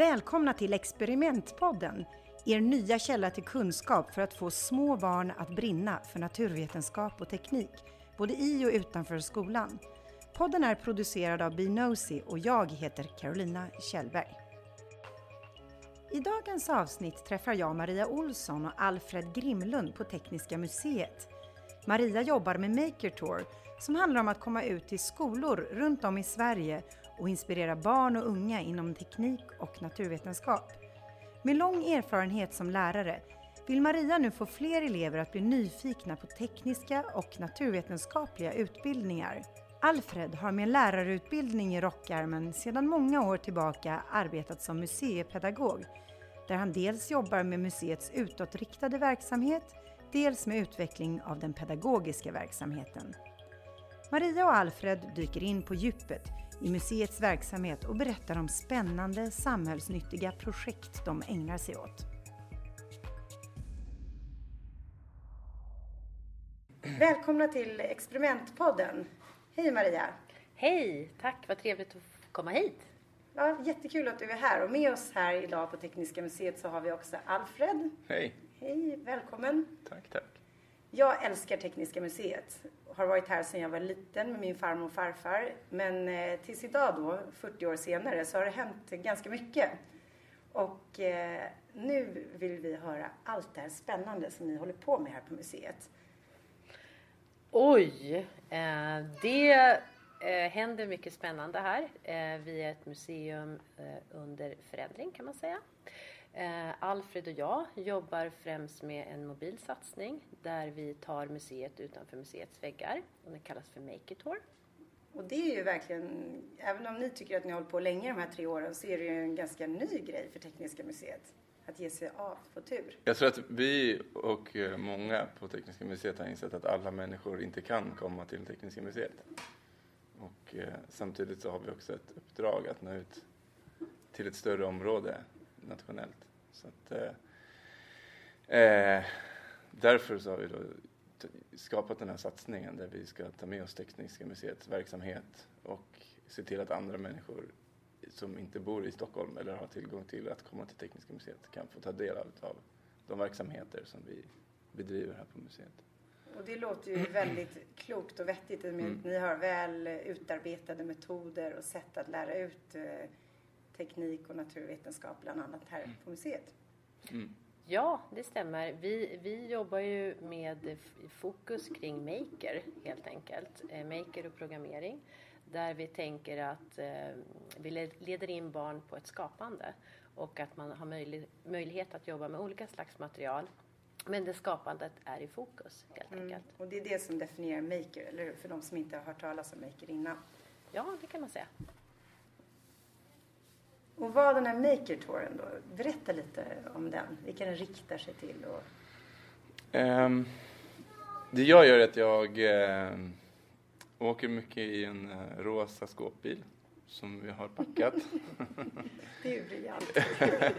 Välkomna till Experimentpodden, er nya källa till kunskap för att få små barn att brinna för naturvetenskap och teknik, både i och utanför skolan. Podden är producerad av Binosi och jag heter Carolina Kjellberg. I dagens avsnitt träffar jag Maria Olsson och Alfred Grimlund på Tekniska museet. Maria jobbar med Maker Tour som handlar om att komma ut till skolor runt om i Sverige och inspirera barn och unga inom teknik och naturvetenskap. Med lång erfarenhet som lärare vill Maria nu få fler elever att bli nyfikna på tekniska och naturvetenskapliga utbildningar. Alfred har med lärarutbildning i rockärmen sedan många år tillbaka arbetat som museipedagog, där han dels jobbar med museets utåtriktade verksamhet, dels med utveckling av den pedagogiska verksamheten. Maria och Alfred dyker in på djupet i museets verksamhet och berättar om spännande samhällsnyttiga projekt de ägnar sig åt. Välkomna till Experimentpodden. Hej Maria! Hej! Tack, vad trevligt att få komma hit. Ja, jättekul att du är här och med oss här idag på Tekniska museet så har vi också Alfred. Hej! Hej, välkommen! Tack, tack. Jag älskar Tekniska museet. Har varit här sedan jag var liten med min farmor och farfar. Men eh, tills idag då, 40 år senare, så har det hänt ganska mycket. Och eh, nu vill vi höra allt det här spännande som ni håller på med här på museet. Oj! Eh, det eh, händer mycket spännande här. Eh, vi är ett museum under förändring kan man säga. Alfred och jag jobbar främst med en mobil satsning där vi tar museet utanför museets väggar. Den kallas för Make It Tour. Och det är ju verkligen, även om ni tycker att ni har hållit på länge de här tre åren, så är det ju en ganska ny grej för Tekniska museet. Att ge sig av på tur. Jag tror att vi och eh, många på Tekniska museet har insett att alla människor inte kan komma till Tekniska museet. Och eh, samtidigt så har vi också ett uppdrag att nå ut till ett större område nationellt. Så att, eh, eh, därför så har vi då skapat den här satsningen där vi ska ta med oss Tekniska museets verksamhet och se till att andra människor som inte bor i Stockholm eller har tillgång till att komma till Tekniska museet kan få ta del av de verksamheter som vi bedriver här på museet. Och det låter ju väldigt klokt och vettigt. Mm. Ni har väl utarbetade metoder och sätt att lära ut eh, teknik och naturvetenskap bland annat här mm. på museet. Mm. Ja, det stämmer. Vi, vi jobbar ju med fokus kring maker helt enkelt. Eh, maker och programmering. Där vi tänker att eh, vi leder in barn på ett skapande och att man har möjlig, möjlighet att jobba med olika slags material. Men det skapandet är i fokus helt mm. enkelt. Och det är det som definierar maker, eller hur? För de som inte har hört talas om maker innan. Ja, det kan man säga. Och vad den här Maker Touren då? Berätta lite om den. Vilka den riktar sig till och... Um, det jag gör är att jag uh, åker mycket i en uh, rosa skåpbil som vi har packat. det är briljant.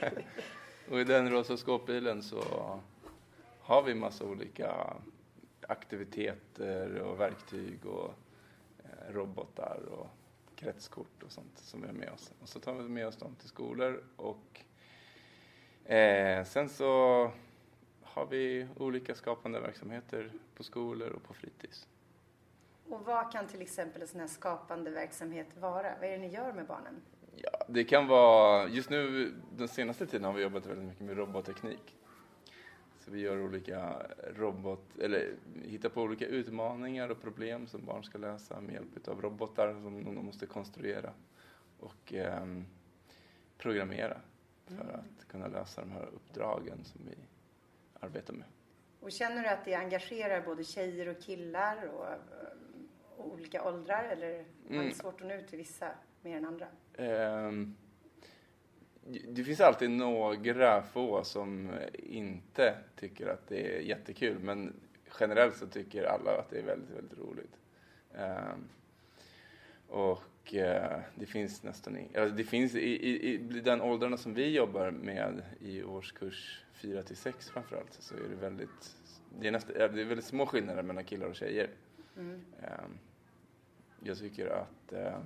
och i den rosa skåpbilen så har vi massa olika aktiviteter och verktyg och uh, robotar och kretskort och sånt som vi har med oss. Och så tar vi med oss dem till skolor och eh, sen så har vi olika skapande verksamheter på skolor och på fritids. Och vad kan till exempel en sån här skapande verksamhet vara? Vad är det ni gör med barnen? Ja, det kan vara, just nu den senaste tiden har vi jobbat väldigt mycket med robotteknik. Så vi gör olika robot, eller hittar på olika utmaningar och problem som barn ska lösa med hjälp av robotar som de måste konstruera och eh, programmera för mm. att kunna lösa de här uppdragen som vi arbetar med. Och känner du att det engagerar både tjejer och killar och, olika åldrar eller har det mm. svårt att nå ut till vissa mer än andra? Um, det finns alltid några få som inte tycker att det är jättekul men generellt så tycker alla att det är väldigt, väldigt roligt. Um, Och eh, det finns nästan i, alltså det finns i, i, i den åldrarna som vi jobbar med i årskurs 4 till 6 framförallt så är det väldigt, det är, nästan, det är väldigt små skillnader mellan killar och tjejer. Mm. Eh, jag tycker att eh,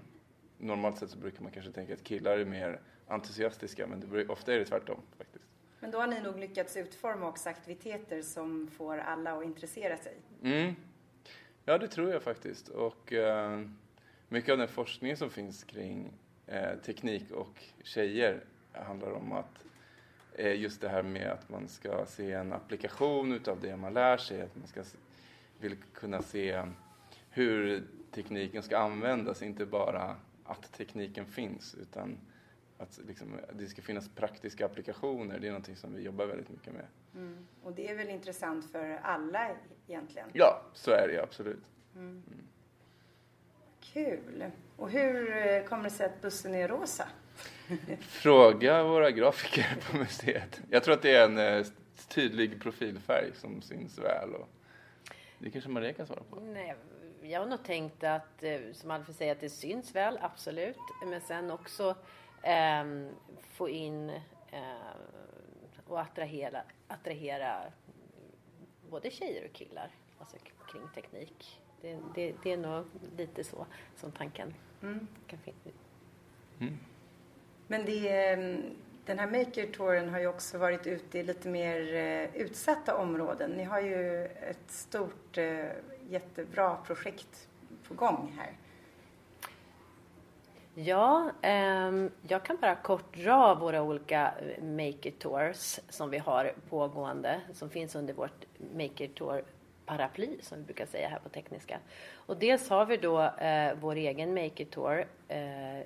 normalt sett så brukar man kanske tänka att killar är mer entusiastiska men det, ofta är det tvärtom faktiskt. Men då har ni nog lyckats utforma också aktiviteter som får alla att intressera sig? Mm. Ja, det tror jag faktiskt. Och eh, mycket av den forskning som finns kring eh, teknik och tjejer handlar om att eh, just det här med att man ska se en applikation utav det man lär sig, att man ska vill kunna se hur tekniken ska användas, inte bara att tekniken finns utan att liksom, det ska finnas praktiska applikationer. Det är någonting som vi jobbar väldigt mycket med. Mm. Och det är väl intressant för alla egentligen? Ja, så är det absolut. Mm. Mm. Kul! Och hur eh, kommer det sig att bussen är rosa? Fråga våra grafiker på museet. Jag tror att det är en eh, tydlig profilfärg som syns väl. Och det kanske Maria kan svara på? Nej, jag har nog tänkt att, eh, som Alfred säger, att det syns väl, absolut. Men sen också eh, få in eh, och attrahera, attrahera både tjejer och killar alltså kring teknik. Det, det, det är nog lite så som tanken mm. kan finnas. Mm. Men det, ehm, den här Maker-touren har ju också varit ute i lite mer eh, utsatta områden. Ni har ju ett stort, eh, jättebra projekt på gång här. Ja, eh, jag kan bara kort dra våra olika eh, Maker Tours som vi har pågående, som finns under vårt Maker Tour paraply som vi brukar säga här på tekniska. Och dels har vi då eh, vår egen Maker Tour eh,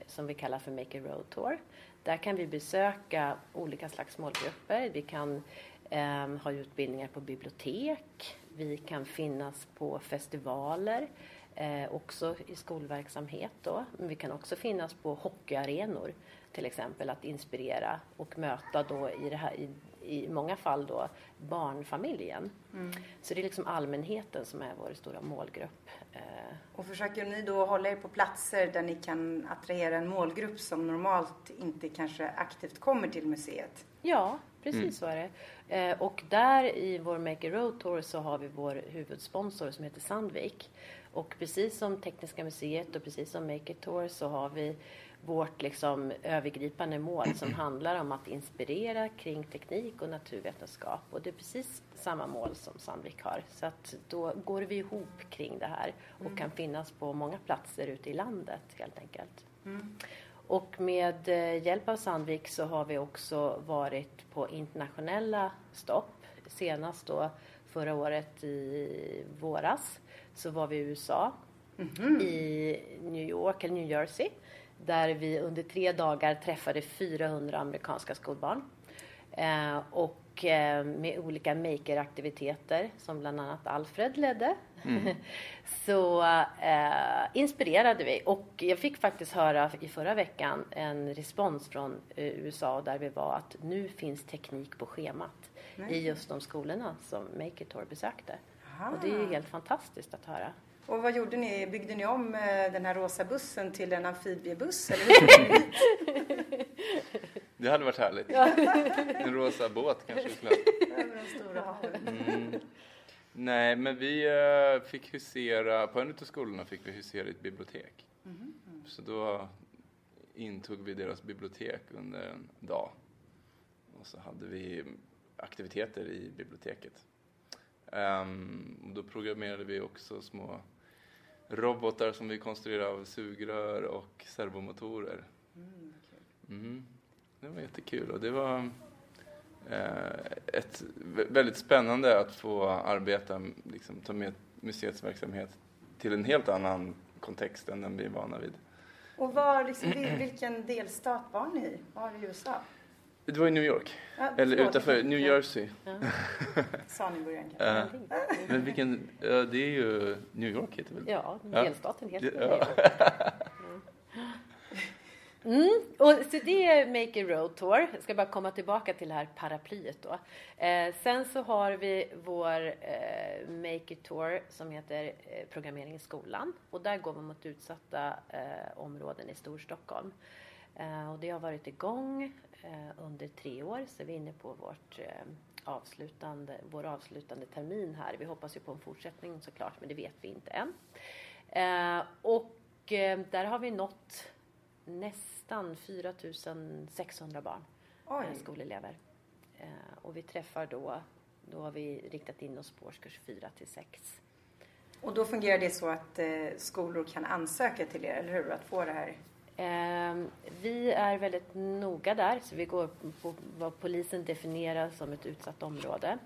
som vi kallar för Maker Road Tour. Där kan vi besöka olika slags målgrupper. Vi kan eh, ha utbildningar på bibliotek. Vi kan finnas på festivaler eh, också i skolverksamhet då. Men vi kan också finnas på hockeyarenor till exempel att inspirera och möta då i, det här, i, i många fall då barnfamiljen. Mm. Så det är liksom allmänheten som är vår stora målgrupp. Eh. Och försöker ni då hålla er på platser där ni kan attrahera en målgrupp som normalt inte kanske aktivt kommer till museet? Ja, precis mm. så är det. Eh, och där i vår Maker Road Tour så har vi vår huvudsponsor som heter Sandvik. Och precis som Tekniska museet och precis som Make It Tour så har vi vårt liksom övergripande mål som handlar om att inspirera kring teknik och naturvetenskap. Och det är precis samma mål som Sandvik har. Så att då går vi ihop kring det här och mm. kan finnas på många platser ute i landet helt enkelt. Mm. Och med eh, hjälp av Sandvik så har vi också varit på internationella stopp. Senast då förra året i våras så var vi i USA, mm -hmm. i New York eller New Jersey där vi under tre dagar träffade 400 amerikanska skolbarn. Eh, och eh, med olika makeraktiviteter som bland annat Alfred ledde. Mm. så eh, inspirerade vi och jag fick faktiskt höra i förra veckan en respons från eh, USA där vi var att nu finns teknik på schemat mm. i just de skolorna som Maker besökte. Aha. Och det är helt fantastiskt att höra. Och vad gjorde ni? Byggde ni om eh, den här rosa bussen till en amfibiebuss? Eller det hade varit härligt. en rosa båt kanske. Över de stora haven. Mm. Nej, men vi uh, fick husera, på en av skolorna fick vi husera i ett bibliotek. Mm. Så då intog vi deras bibliotek under en dag. Och så hade vi aktiviteter i biblioteket. Um, då programmerade vi också små robotar som vi konstruerar av sugrör och servomotorer. Mm, mm. Det var jättekul och det var eh, ett, väldigt spännande att få arbeta, liksom, ta med museets verksamhet till en helt annan kontext än den vi är vana vid. Och var, liksom, vilken delstat var ni i? Var i USA? Det var i New York. Ja, Eller utanför New Jersey. Ja. Sa ni början kanske? Men vilken, det är ju New York heter väl? Ja, delstaten heter ja. Mm, och så det är Make a Road Tour. Jag ska bara komma tillbaka till det här paraplyet då. Eh, sen så har vi vår eh, Make a Tour som heter eh, Programmering i skolan. Och där går vi mot utsatta eh, områden i Storstockholm. Eh, och det har varit igång under tre år så vi är inne på vårt avslutande, vår avslutande termin här. Vi hoppas ju på en fortsättning såklart men det vet vi inte än. och där har vi nått nästan 4600 barn, Oj. Eh, skolelever. Eh, och vi träffar då, då har vi riktat in oss på årskurs 4 till 6. Och då fungerar det så att eh, skolor kan ansöka till er, eller hur? Att få det här? Vi är väldigt noga där, så vi går på vad polisen definierar som ett utsatt område.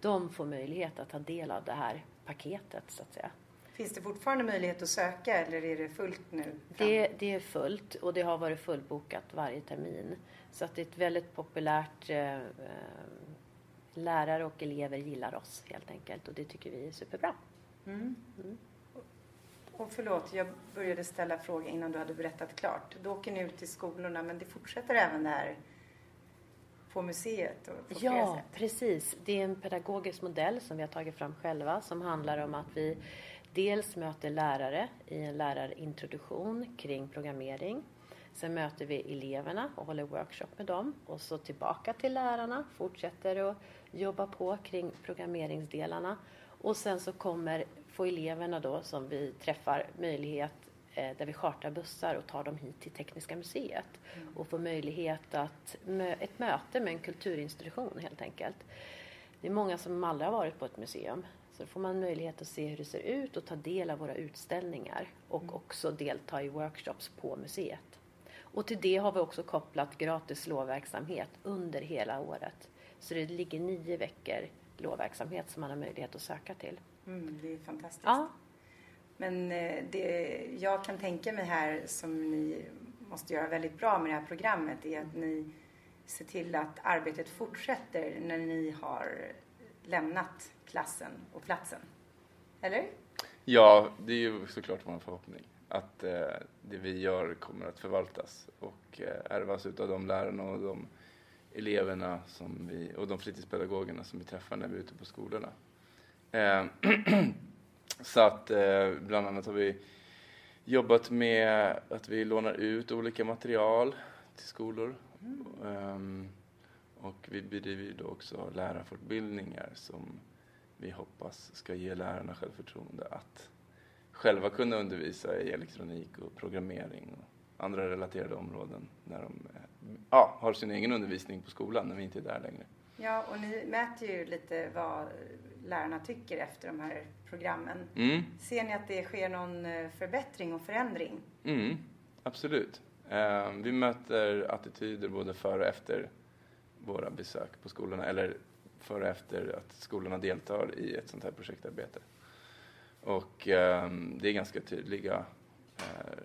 de får möjlighet att ta del av det här paketet så att säga. Finns det fortfarande möjlighet att söka eller är det fullt nu? Det, det, är fullt och det har varit fullbokat varje termin. Så att det är ett väldigt populärt eh, eh, Lärare och elever gillar oss helt enkelt och det tycker vi är superbra. Mm. Mm. Och förlåt, jag började ställa frågor innan du hade berättat klart. Då åker ni ut till skolorna men det fortsätter även där på museet? Och ja, precis. Det är en pedagogisk modell som vi har tagit fram själva som handlar om att vi dels möter lärare i en lärarintroduktion kring programmering. Sen möter vi eleverna och håller workshop med dem och så tillbaka till lärarna, fortsätter att jobba på kring programmeringsdelarna och sen så kommer, får eleverna då som vi träffar möjlighet Eh, där vi chartrar bussar och tar dem hit till Tekniska museet mm. och får möjlighet att ett möte med en kulturinstitution helt enkelt. Det är många som aldrig har varit på ett museum så då får man möjlighet att se hur det ser ut och ta del av våra utställningar och mm. också delta i workshops på museet. Och till det har vi också kopplat gratis lovverksamhet under hela året. Så det ligger nio veckor lovverksamhet som man har möjlighet att söka till. Mm, det är fantastiskt. Ja, men eh, det jag kan tänka mig här som ni måste göra väldigt bra med det här programmet är att ni ser till att arbetet fortsätter när ni har lämnat klassen och platsen. Eller? Ja, det är ju såklart vår förhoppning att eh, det vi gör kommer att förvaltas och eh, ärvas av de lärarna och de eleverna som vi, och de fritidspedagogerna som vi träffar när vi är ute på skolorna. Eh, Så att eh, bland annat har vi jobbat med att vi lånar ut olika material till skolor. Mm. Um, och vi bedriver då också lärarfortbildningar som vi hoppas ska ge lärarna självförtroende att själva kunna undervisa i elektronik och programmering och andra relaterade områden när de eh, ja, har sin egen undervisning på skolan när vi inte är där längre. Ja, och ni mäter ju lite vad lärarna tycker efter de här programmen. Mm. Ser ni att det sker någon eh, förbättring och förändring? Mm, absolut. Eh, vi möter attityder både före och efter våra besök på skolorna eller före och efter att skolorna deltar i ett sånt här projektarbete. Och eh, det är ganska tydliga, eh,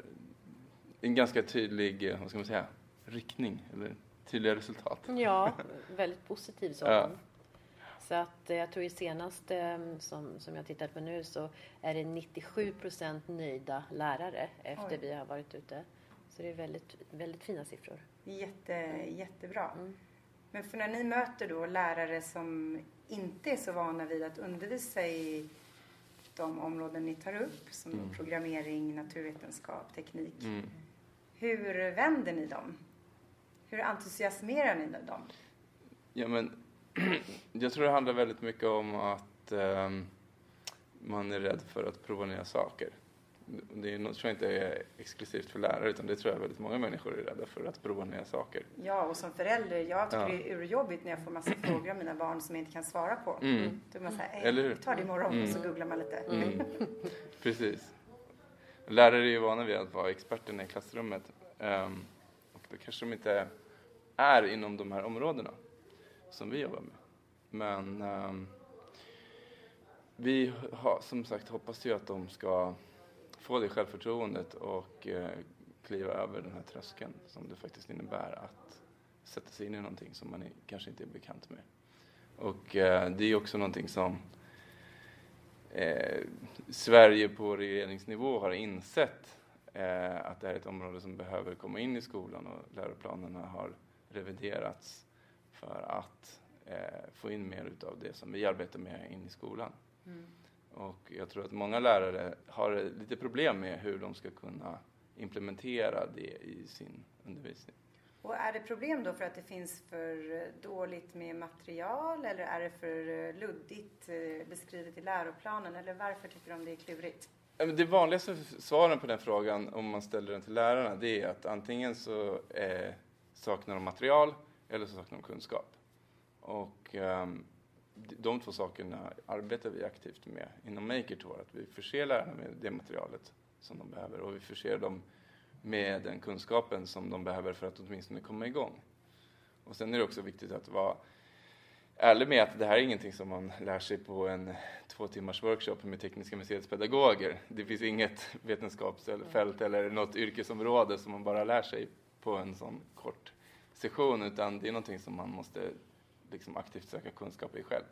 en ganska tydlig, vad ska man säga, riktning eller tydliga resultat. Ja, väldigt positiv sådan. Ja. Så att eh, jag tror i senaste mm, som, som jag tittat på nu så är det 97 procent nöjda lärare efter Oj. vi har varit ute. Så det är väldigt, väldigt fina siffror. Jätte, jättebra. Mm. Men för när ni möter då lärare som inte är så vana vid att undervisa i de områden ni tar upp som mm. programmering, naturvetenskap, teknik. Mm. Hur vänder ni dem? Hur entusiasmerar ni dem? Ja, men jag tror det handlar väldigt mycket om att um, man är rädd för att prova nya saker. Det är något, tror jag inte är exklusivt för lärare utan det tror jag väldigt många människor är rädda för, att prova nya saker. Ja, och som förälder, jag tycker ja. det är urjobbigt när jag får massa frågor av mina barn som jag inte kan svara på. Mm. Då man säger, Eller hur? ta det imorgon mm. och så googlar man lite. Mm. Precis. Lärare är ju vana vid att vara experterna i klassrummet um, och då kanske de inte är inom de här områdena som vi jobbar med. Men um, vi har som sagt hoppas ju att de ska få det självförtroendet och uh, kliva över den här tröskeln som det faktiskt innebär att sätta sig in i någonting som man är, kanske inte är bekant med. Och uh, det är också någonting som eh, Sverige på regeringsnivå har insett eh, att det här är ett område som behöver komma in i skolan och läroplanerna har reviderats för att eh, få in mer utav det som vi arbetar med in i skolan. Mm. Och jag tror att många lärare har lite problem med hur de ska kunna implementera det i sin undervisning. Och är det problem då för att det finns för dåligt med material eller är det för luddigt eh, beskrivet i läroplanen eller varför tycker de det är klurigt? Det vanligaste svaren på den frågan om man ställer den till lärarna det är att antingen så eh, saknar de material eller så saknar de kunskap. Och um, de två sakerna arbetar vi aktivt med inom Makertour, att vi förser lärarna med det materialet som de behöver och vi förser dem med den kunskapen som de behöver för att åtminstone komma igång. Och sen är det också viktigt att vara ärlig med att det här är ingenting som man lär sig på en två timmars workshop med Tekniska museets pedagoger. Det finns inget vetenskapsfält eller något yrkesområde som man bara lär sig på en sån kort session utan det är någonting som man måste liksom aktivt söka kunskap i själv.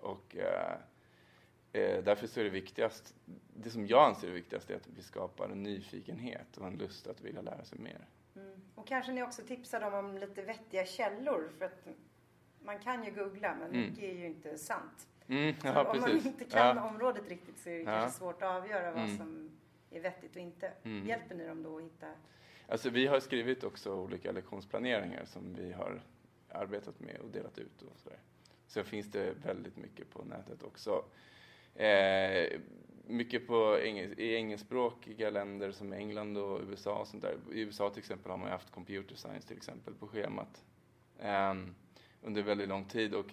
Och eh, Eh, därför så är det viktigast, det som jag anser är viktigast är att vi skapar en nyfikenhet och en lust att vilja lära sig mer. Mm. Och kanske ni också tipsar dem om lite vettiga källor för att man kan ju googla men mm. mycket är ju inte sant. Mm, ja, om man inte kan ja. området riktigt så är det ja. kanske svårt att avgöra vad mm. som är vettigt och inte. Mm. Hjälper ni dem då att hitta? Alltså vi har skrivit också olika lektionsplaneringar som vi har arbetat med och delat ut och sådär. Sen finns det väldigt mycket på nätet också. Eh, mycket på engels i engelskspråkiga länder som England och USA. Och sånt där. I USA till exempel har man haft computer science till exempel på schemat eh, under väldigt lång tid. Och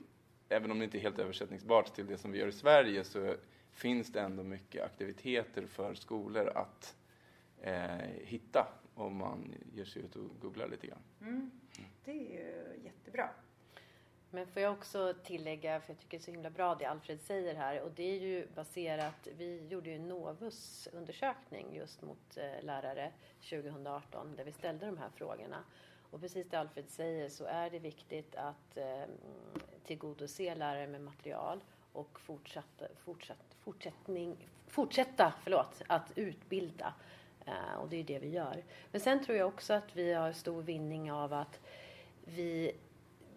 även om det inte är helt översättningsbart till det som vi gör i Sverige så finns det ändå mycket aktiviteter för skolor att eh, hitta om man ger sig ut och googlar lite grann. Mm. Det är ju jättebra. Men får jag också tillägga, för jag tycker det är så himla bra det Alfred säger här och det är ju baserat, vi gjorde ju en Novus undersökning just mot eh, lärare 2018 där vi ställde de här frågorna. Och precis det Alfred säger så är det viktigt att eh, tillgodose lärare med material och fortsätta, fortsatt, fortsättning, fortsätta förlåt, att utbilda. Eh, och det är det vi gör. Men sen tror jag också att vi har stor vinning av att vi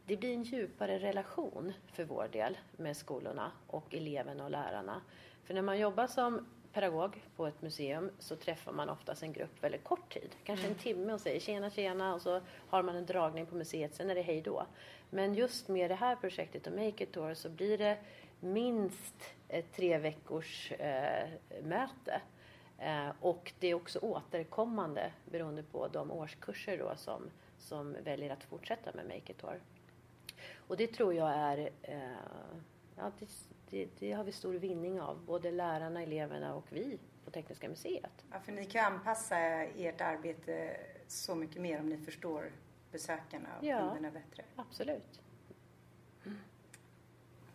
det blir en djupare relation för vår del med skolorna och eleverna och lärarna. För när man jobbar som pedagog på ett museum så träffar man oftast en grupp väldigt kort tid. Kanske en mm. timme och säger tjena tjena och så har man en dragning på museet, sen är det hej då. Men just med det här projektet och Make It Tour så blir det minst ett tre veckors eh, möte. Eh, och det är också återkommande beroende på de årskurser då som, som väljer att fortsätta med Make It Tour. Och det tror jag är, eh, ja, det, det, det, har vi stor vinning av, både lärarna, eleverna och vi på Tekniska museet. Ja, för ni kan anpassa ert arbete så mycket mer om ni förstår besökarna och ja, kunderna bättre. absolut.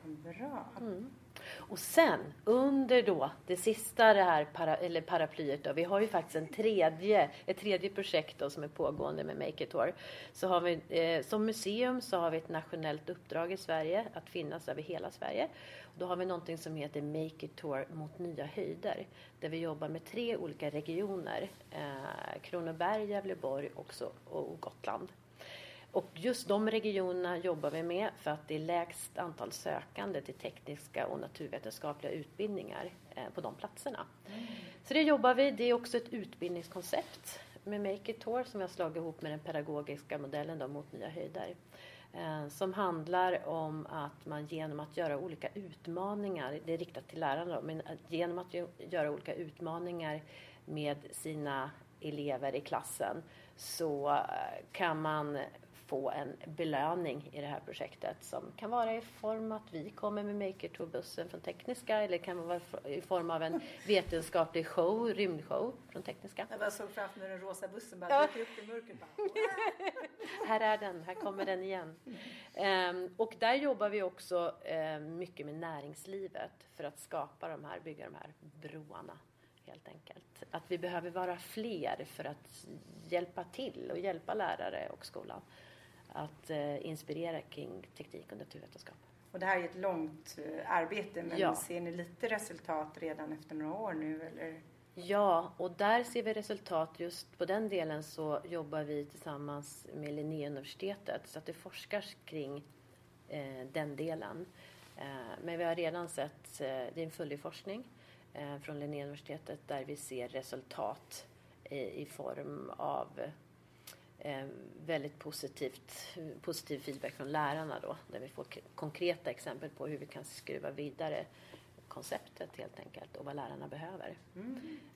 Bra. Mm. Och sen under då det sista det här para, eller paraplyet då, vi har ju faktiskt en tredje, ett tredje projekt då som är pågående med Make It Tour. Så har vi, eh, som museum så har vi ett nationellt uppdrag i Sverige att finnas över hela Sverige. Då har vi någonting som heter Make It Tour mot nya höjder där vi jobbar med tre olika regioner. Eh, Kronoberg, Gävleborg också, och Gotland. Och just de regionerna jobbar vi med för att det är lägst antal sökande till tekniska och naturvetenskapliga utbildningar eh, på de platserna. Mm. Så det jobbar vi. Det är också ett utbildningskoncept med Make It Tour som vi har slagit ihop med den pedagogiska modellen då, mot nya höjder. Eh, som handlar om att man genom att göra olika utmaningar, det är riktat till lärarna då, men genom att göra olika utmaningar med sina elever i klassen så eh, kan man få en belöning i det här projektet som kan vara i form att vi kommer med Maker Tour-bussen från Tekniska eller kan vara i form av en vetenskaplig show, rymdshow från Tekniska. Jag bara såg framför mig den rosa bussen bara ja. upp i mörkret. här är den, här kommer den igen. Um, och där jobbar vi också um, mycket med näringslivet för att skapa de här, bygga de här broarna helt enkelt. Att vi behöver vara fler för att hjälpa till och hjälpa lärare och skolan att eh, inspirera kring teknik och naturvetenskap. Och det här är ett långt eh, arbete men Ja. ser ni lite resultat redan efter några år nu eller? Ja, och där ser vi resultat. Just på den delen så jobbar vi tillsammans med Linnéuniversitetet så att det forskas kring eh, den delen. Eh, men vi har redan sett, eh, det är en följeforskning eh, från Linnéuniversitetet där vi ser resultat i, i form av eh, väldigt positivt, positiv feedback från lärarna då, där vi får konkreta exempel på hur vi kan skruva vidare konceptet helt enkelt och vad lärarna behöver.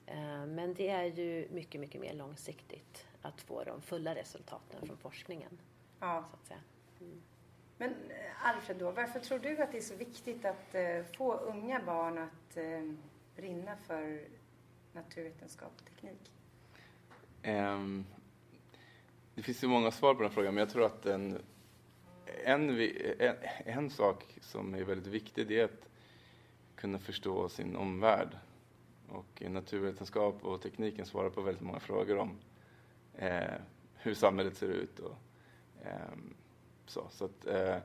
Eh, Men det är ju mycket, mycket mer långsiktigt att få de fulla resultaten från forskningen. Ja. Så att säga. Men eh, Alfred då, varför tror du att det är så viktigt att eh, få unga barn att eh, brinna för naturvetenskap och teknik? Ehm, det finns ju många svar på den frågan, men jag tror att en, en, en, en sak som är väldigt viktig det är att kunna förstå sin omvärld. Och naturvetenskap och tekniken svarar på väldigt många frågor om eh, hur samhället ser ut. Och, eh, så så att, eh,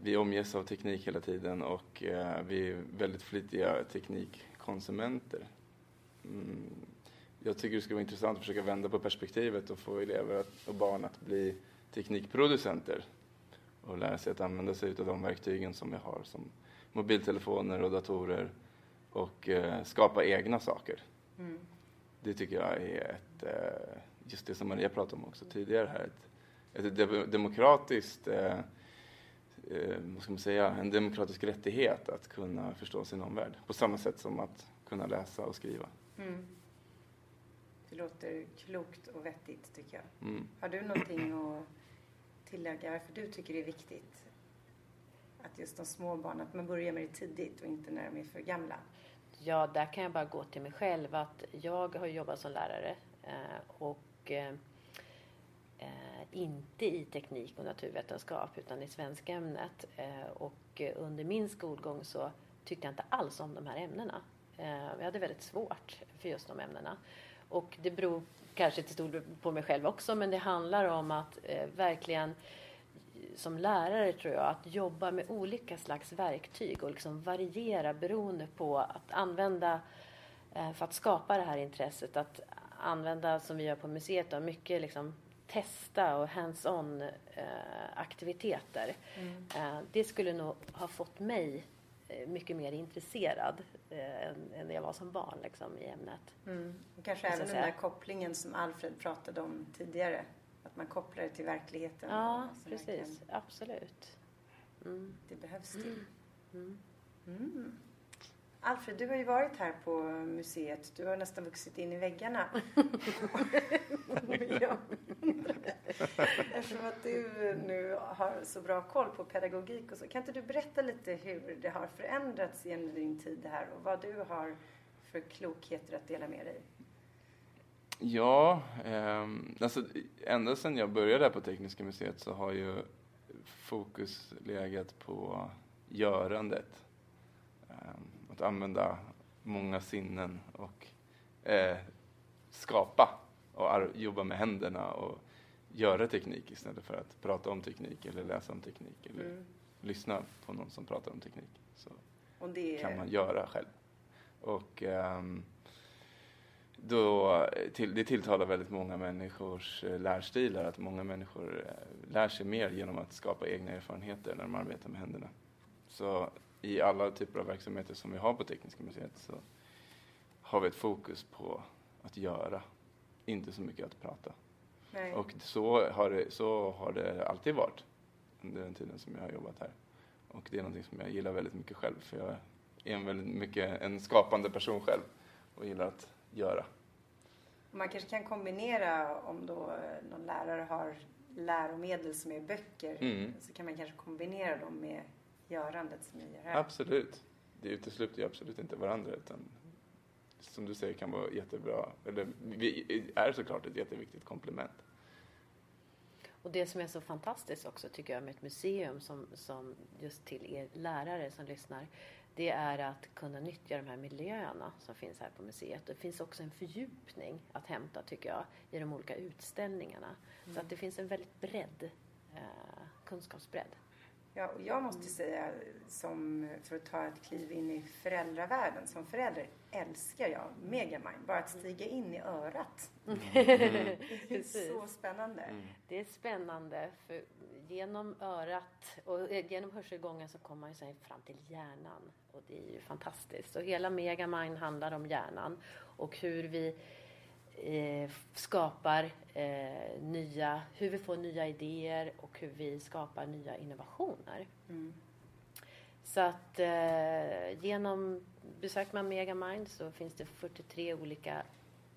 vi omges av teknik hela tiden och eh, vi är väldigt flitiga teknikkonsumenter. Mm, jag tycker det skulle vara intressant att försöka vända på perspektivet och få elever och barn att bli teknikproducenter och lära sig att använda sig av de verktygen som vi har som mobiltelefoner och datorer och eh, skapa egna saker. Mm. Det tycker jag är ett, eh, just det som Maria pratade om också tidigare här, ett, ett de- demokratiskt, eh, eh, vad ska man säga, en demokratisk rättighet att kunna förstå sin omvärld på samma sätt som att kunna läsa och skriva. Mm. Det låter klokt och vettigt tycker jag. Mm. Har du någonting att tillägga varför du tycker det är viktigt att just de små barnen, att man börjar med det tidigt och inte när de är för gamla? Ja, där kan jag bara gå till mig själv att jag har jobbat som lärare eh, och eh, eh, inte i teknik och naturvetenskap utan i svenskämnet. Eh, och under min skolgång så tyckte jag inte alls om de här ämnena. Jag hade väldigt svårt för just de ämnena. Och det beror kanske till stor del på mig själv också men det handlar om att eh, verkligen som lärare tror jag att jobba med olika slags verktyg och liksom variera beroende på att använda eh, för att skapa det här intresset att använda som vi gör på museet då, mycket liksom testa och hands-on eh, aktiviteter. Eh, det skulle nog ha fått mig eh, mycket mer intresserad eh, än, än jag var som barn liksom, i ämnet. Mm. Kanske även den där kopplingen som Alfred pratade om tidigare. Att man kopplar det till verkligheten. Ja, och så man precis. kan- Absolut. Mm. Det behövs det. Mm. Alfred, du har ju varit här på museet. Du har nästan vuxit in i väggarna. ja. Eftersom att du nu har så bra koll på pedagogik och så. Kan inte du berätta lite hur det har förändrats genom din tid här och vad du har för klokheter att dela med dig? Ja, ehm, alltså ända sedan jag började här på Tekniska museet så har ju fokus legat på görandet. Ehm, att använda många sinnen och eh, skapa och jobba med händerna och göra teknik istället för att prata om teknik eller läsa om teknik eller Mm. lyssna på någon som pratar om teknik. Så det kan man göra själv. Och ehm, då, till, det tilltalar väldigt många människors eh, lärstilar att många människor eh, lär sig mer genom att skapa egna erfarenheter när de arbetar med händerna. Så i alla typer av verksamheter som vi har på Tekniska museet så har vi ett fokus på att göra, inte så mycket att prata. Nej. Och så har, det, så har det alltid varit under den tiden som jag har jobbat här. Och det är någonting som jag gillar väldigt mycket själv för jag är en väldigt mycket en skapande person själv och gillar att göra. Man kanske kan kombinera om då eh, någon lärare har läromedel som är böcker Mm. så kan man kanske kombinera dem med görandet som ni gör här. Absolut. Det utesluter ju absolut inte varandra utan som du säger kan vara jättebra, eller vi är såklart ett jätteviktigt komplement. Och det som är så fantastiskt också tycker jag med ett museum som, som just till er lärare som lyssnar. Det är att kunna nyttja de här miljöerna som finns här på museet. Det finns också en fördjupning att hämta tycker jag i de olika utställningarna. Så att det finns en väldigt bredd, eh, kunskapsbredd. Ja, och jag måste säga, som, för att ta ett kliv in i föräldravärlden, som förälder älskar jag Megamind. Bara att stiga in i örat. Mm. det är så spännande. Mm. Det är spännande, för genom örat och eh, genom hörselgången så kommer man ju fram till hjärnan. Och det är ju fantastiskt. Och hela Megamind handlar om hjärnan och hur vi eh, skapar eh, nya, hur vi får nya idéer och hur vi skapar nya innovationer. Mm. Så att eh, genom, besöker man Megamind så finns det 43 olika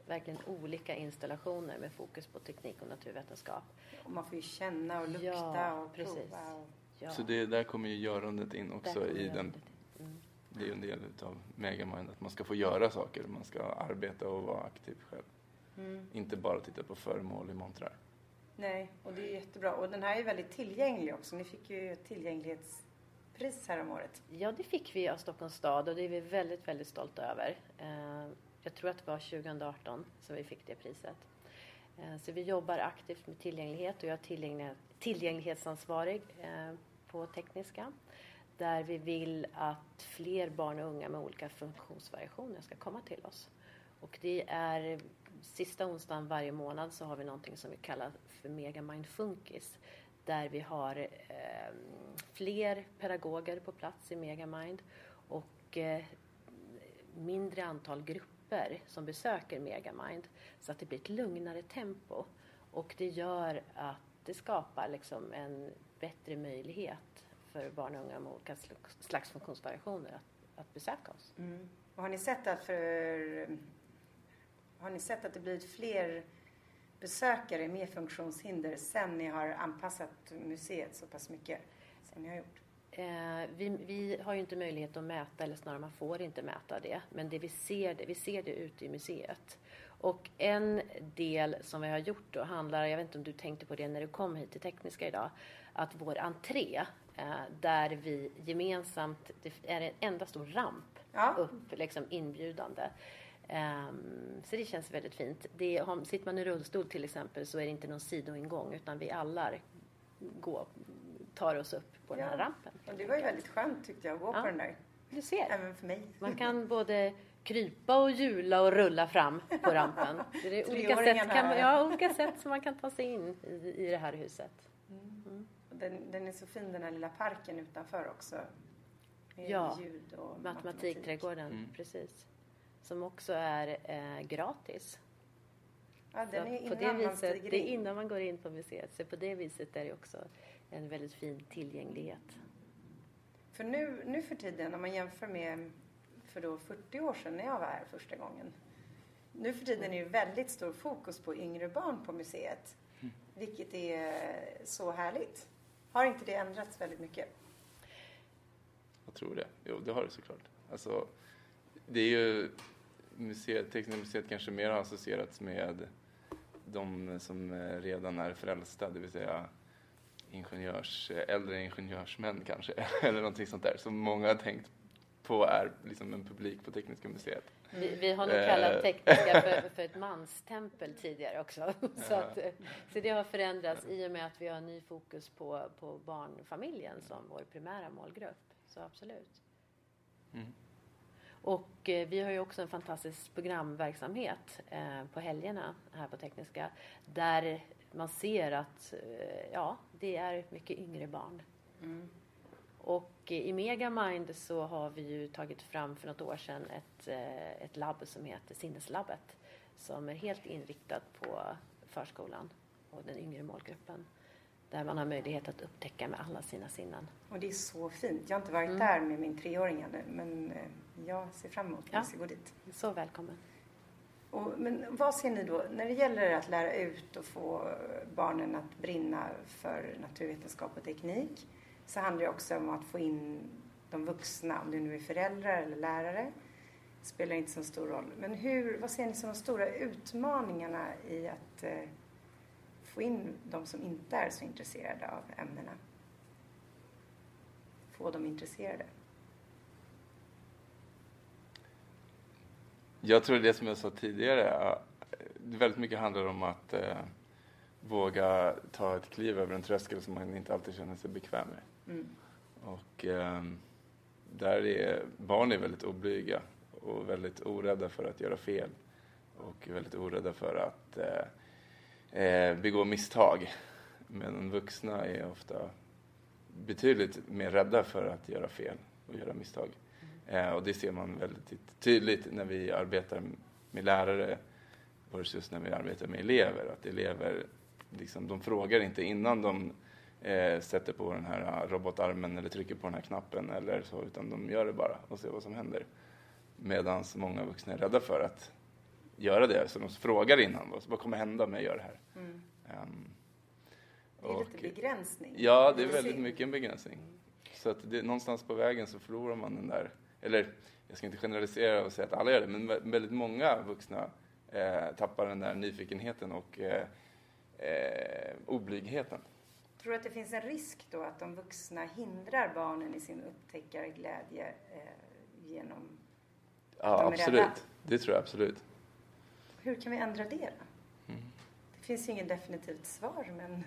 verkligen olika installationer med fokus på teknik och naturvetenskap. Och man får ju känna och lukta ja, och precis. prova. Och... Ja. Så det, där kommer ju görandet in också i den. Mm. Det är ju en del av Megamind att man ska få göra saker, man ska arbeta och vara aktiv själv. Mm. Inte bara titta på föremål i montrar. Nej, och det är jättebra. Och den här är väldigt tillgänglig också. Ni fick ju tillgänglighetspris här om året. Ja, det fick vi av Stockholms stad och det är vi väldigt, väldigt stolta över. Eh, jag tror att det var 2018 som vi fick det priset. Eh, så vi jobbar aktivt med tillgänglighet och jag är tillgänglighetsansvarig eh, på Tekniska där vi vill att fler barn och unga med olika funktionsvariationer ska komma till oss. Och det är sista onsdagen varje månad så har vi någonting som vi kallar för Megamind Funkis där vi har eh, fler pedagoger på plats i Megamind och eh, mindre antal grupper som besöker Megamind så att det blir ett lugnare tempo och det gör att det skapar liksom en bättre möjlighet för barn och unga med olika slags funktionsvariationer att, att besöka oss. Mm. Och har ni sett att för har ni sett att det blivit fler besökare med funktionshinder sen ni har anpassat museet så pass mycket som ni har gjort? Eh, vi, vi, har ju inte möjlighet att mäta, eller snarare man får inte mäta det. Men det vi ser det, vi ser det ute i museet. Och en del som vi har gjort då handlar, jag vet inte om du tänkte på det när du kom hit till Tekniska idag, att vår entré eh, där vi gemensamt, det är en enda stor ramp ja. upp, liksom inbjudande. Um, så det känns väldigt fint. Det, sitter man i rullstol till exempel så är det inte någon sidoingång utan vi alla går, tar oss upp på ja. den här rampen. Och det var ju väldigt skönt tyckte jag att gå ja. på den där. Du ser. Även för mig. Man kan både krypa och hjula och rulla fram på rampen. Det är olika sätt, kan man, ja, olika sätt som man kan ta sig in i, i det här huset. Mm. Mm. Den, den, är så fin den här lilla parken utanför också. Med ja, ljud och matematikträdgården. Mm. Precis som också är eh, gratis. Ja, den är innan på det viset, man stiger in. Det är innan man går in på museet. Så på det viset är det också en väldigt fin tillgänglighet. För nu, nu för tiden, om man jämför med för då 40 år sedan när jag var här första gången. Nu för tiden är det väldigt stor fokus på yngre barn på museet. Mm. Vilket är så härligt. Har inte det ändrats väldigt mycket? Jag tror det. Jo, det har det såklart. Alltså, det är ju museet, Tekniska museet kanske mer har associerats med de som redan är frälsta, det vill säga ingenjörs, äldre ingenjörsmän kanske, eller någonting sånt där som många har tänkt på är liksom en publik på Tekniska museet. Vi, vi har nog kallat eh. Tekniska för, för ett manstempel tidigare också. så, att, så det har förändrats i och med att vi har ny fokus på, på barnfamiljen som vår primära målgrupp. Så absolut. Mm. Och eh, vi har ju också en fantastisk programverksamhet eh, på helgerna här på Tekniska där man ser att eh, ja, det är mycket yngre barn. Mm. Och i Megamind så har vi ju tagit fram för något år sedan ett, ett labb som heter Sinneslabbet som är helt inriktat på förskolan och den yngre målgruppen där man har möjlighet att upptäcka med alla sina sinnen. Och det är så fint. Jag har inte varit mm. där med min treåring ännu men eh, jag ser fram emot att ja. gå dit. Så välkommen. Och, men vad ser ni då, när det gäller att lära ut och få barnen att brinna för naturvetenskap och teknik så handlar det också om att få in de vuxna, om det nu är föräldrar eller lärare, spelar inte så stor roll. Men hur, vad ser ni som de stora utmaningarna i att eh, få in de som inte är så intresserade av ämnena. Få dem intresserade. Jag tror det som jag sa tidigare, väldigt mycket handlar om att eh, våga ta ett kliv över en tröskel som man inte alltid känner sig bekväm med. Mm. Och eh, där är barn är väldigt oblyga och väldigt orädda för att göra fel och väldigt orädda för att eh, eh, begå misstag. Men vuxna är ofta betydligt mer rädda för att göra fel och göra misstag. Eh, och det ser man väldigt tydligt när vi arbetar med lärare versus när vi arbetar med elever. Att elever liksom, de frågar inte innan de eh, sätter på den här robotarmen eller trycker på den här knappen eller så, utan de gör det bara och ser vad som händer. Medan många vuxna är rädda för att göra det, så de frågar innan vad, vad kommer hända om jag gör det här. Mm. Um, det är och, lite begränsning. Ja, det är väldigt mycket en begränsning. Så att det, någonstans på vägen så förlorar man den där, eller jag ska inte generalisera och säga att alla gör det, men väldigt många vuxna eh, tappar den där nyfikenheten och eh, eh, oblygheten. Tror du att det finns en risk då att de vuxna hindrar barnen i sin upptäckarglädje eh, genom Ja, absolut. Det tror jag absolut. Hur kan vi ändra det då? Mm. Det finns ju inget definitivt svar, men...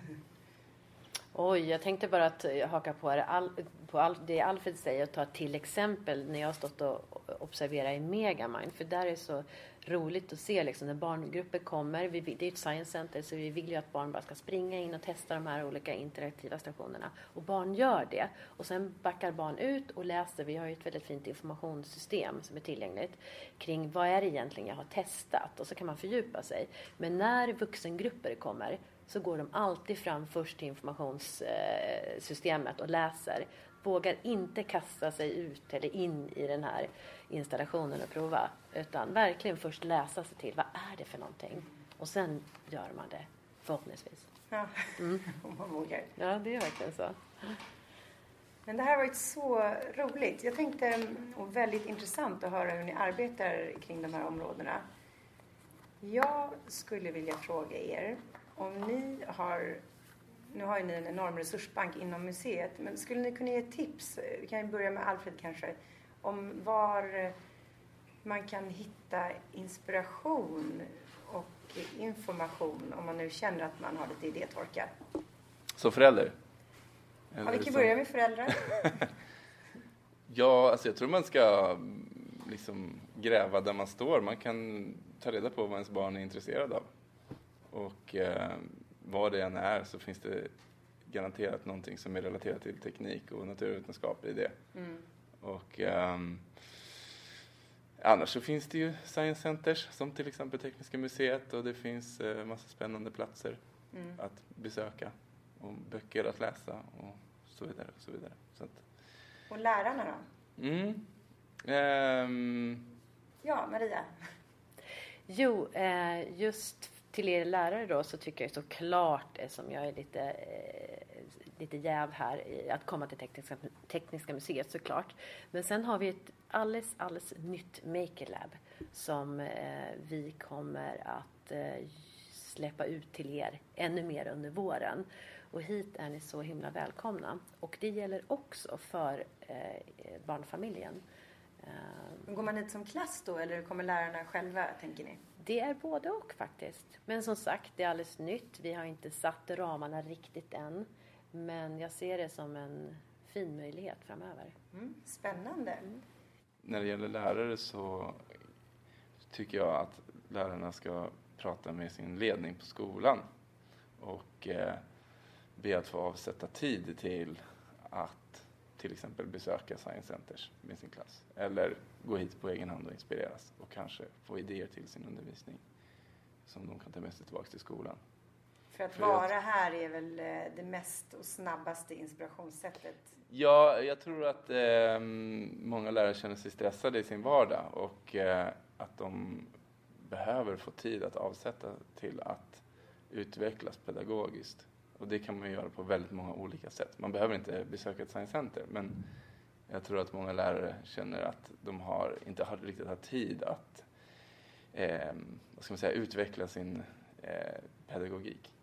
Oj, jag tänkte bara att haka på, det, all, på all, det Alfred säger och ta till exempel när jag har stått och observera i Megamind. För där är det så roligt att se liksom, när barngrupper kommer. Vi, det är ett science center så vi vill ju att barn bara ska springa in och testa de här olika interaktiva stationerna. Och barn gör det. Och sen backar barn ut och läser. Vi har ju ett väldigt fint informationssystem som är tillgängligt kring vad är det egentligen jag har testat. Och så kan man fördjupa sig. Men när vuxengrupper kommer så går de alltid fram först till informationssystemet och läser. Vågar inte kasta sig ut eller in i den här installationen och prova. Utan verkligen först läsa sig till vad är det för någonting. Och sen gör man det förhoppningsvis. Ja, mm. om man vågar. Ja, det är verkligen så. Men det här har varit så roligt. Jag tänkte, och väldigt intressant att höra hur ni arbetar kring de här områdena. Jag skulle vilja fråga er om ni har, nu har ju ni en enorm resursbank inom museet, men skulle ni kunna ge tips, vi kan ju börja med Alfred kanske, om var man kan hitta inspiration och information om man nu känner att man har lite idétorka? Som förälder? Eller ja, vi kan börja med föräldrar. ja, alltså jag tror man ska liksom gräva där man står. Man kan ta reda på vad ens barn är intresserad av. Och eh, vad det än är så finns det garanterat någonting som är relaterat till teknik och naturvetenskap i det. Mm. Och um, annars så finns det ju science centers som till exempel Tekniska museet och det finns uh, massa spännande platser mm. att besöka och böcker att läsa och så vidare. Och, så vidare. Så att, och lärarna då? Mm. Um, ja, Maria? Jo, eh, just till er lärare då så tycker jag såklart, som jag är lite, eh, lite jäv här, att komma till Tekniska, Tekniska museet såklart. Men sen har vi ett alldeles, alldeles nytt Makerlab som eh, vi kommer att eh, släppa ut till er ännu mer under våren. Och hit är ni så himla välkomna. Och det gäller också för eh, barnfamiljen. Går man hit som klass då eller kommer lärarna själva, tänker ni? Det är både och faktiskt. Men som sagt, det är alldeles nytt. Vi har inte satt ramarna riktigt än. Men jag ser det som en fin möjlighet framöver. Mm, spännande. Mm. När det gäller lärare så tycker jag att lärarna ska prata med sin ledning på skolan och eh, be att få avsätta tid till att till exempel besöka Science Centers med sin klass. Eller gå hit på egen hand och inspireras och kanske få idéer till sin undervisning som de kan ta med sig tillbaka till skolan. För att För vara att, här är väl eh, det mest och snabbaste inspirationssättet? Ja, jag tror att eh, många lärare känner sig stressade i sin vardag och eh, att de behöver få tid att avsätta till att utvecklas pedagogiskt. Och det kan man göra på väldigt många olika sätt. Man behöver inte besöka ett science center men jag tror att många lärare känner att de har, inte har, riktigt har tid att eh, vad ska man säga, utveckla sin eh, pedagogik.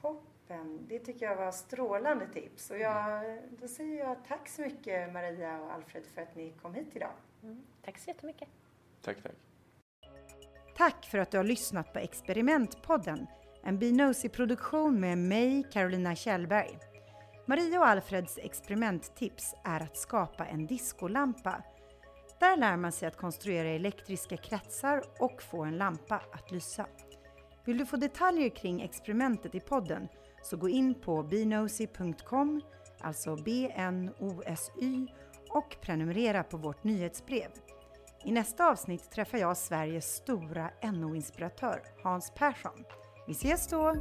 Toppen! Det tycker jag var strålande tips. Och jag, då säger jag tack så mycket Maria och Alfred för att ni kom hit idag. Mm. Tack så jättemycket. Tack, tack. Tack för att du har lyssnat på Experimentpodden en Binosi-produktion med mig, Carolina Kjellberg. Maria och Alfreds experimenttips är att skapa en diskolampa. Där lär man sig att konstruera elektriska kretsar och få en lampa att lysa. Vill du få detaljer kring experimentet i podden så gå in på bnosy.com, alltså B-N-O-S-Y och prenumerera på vårt nyhetsbrev. I nästa avsnitt träffar jag Sveriges stora NO-inspiratör Hans Persson. Vi ses då!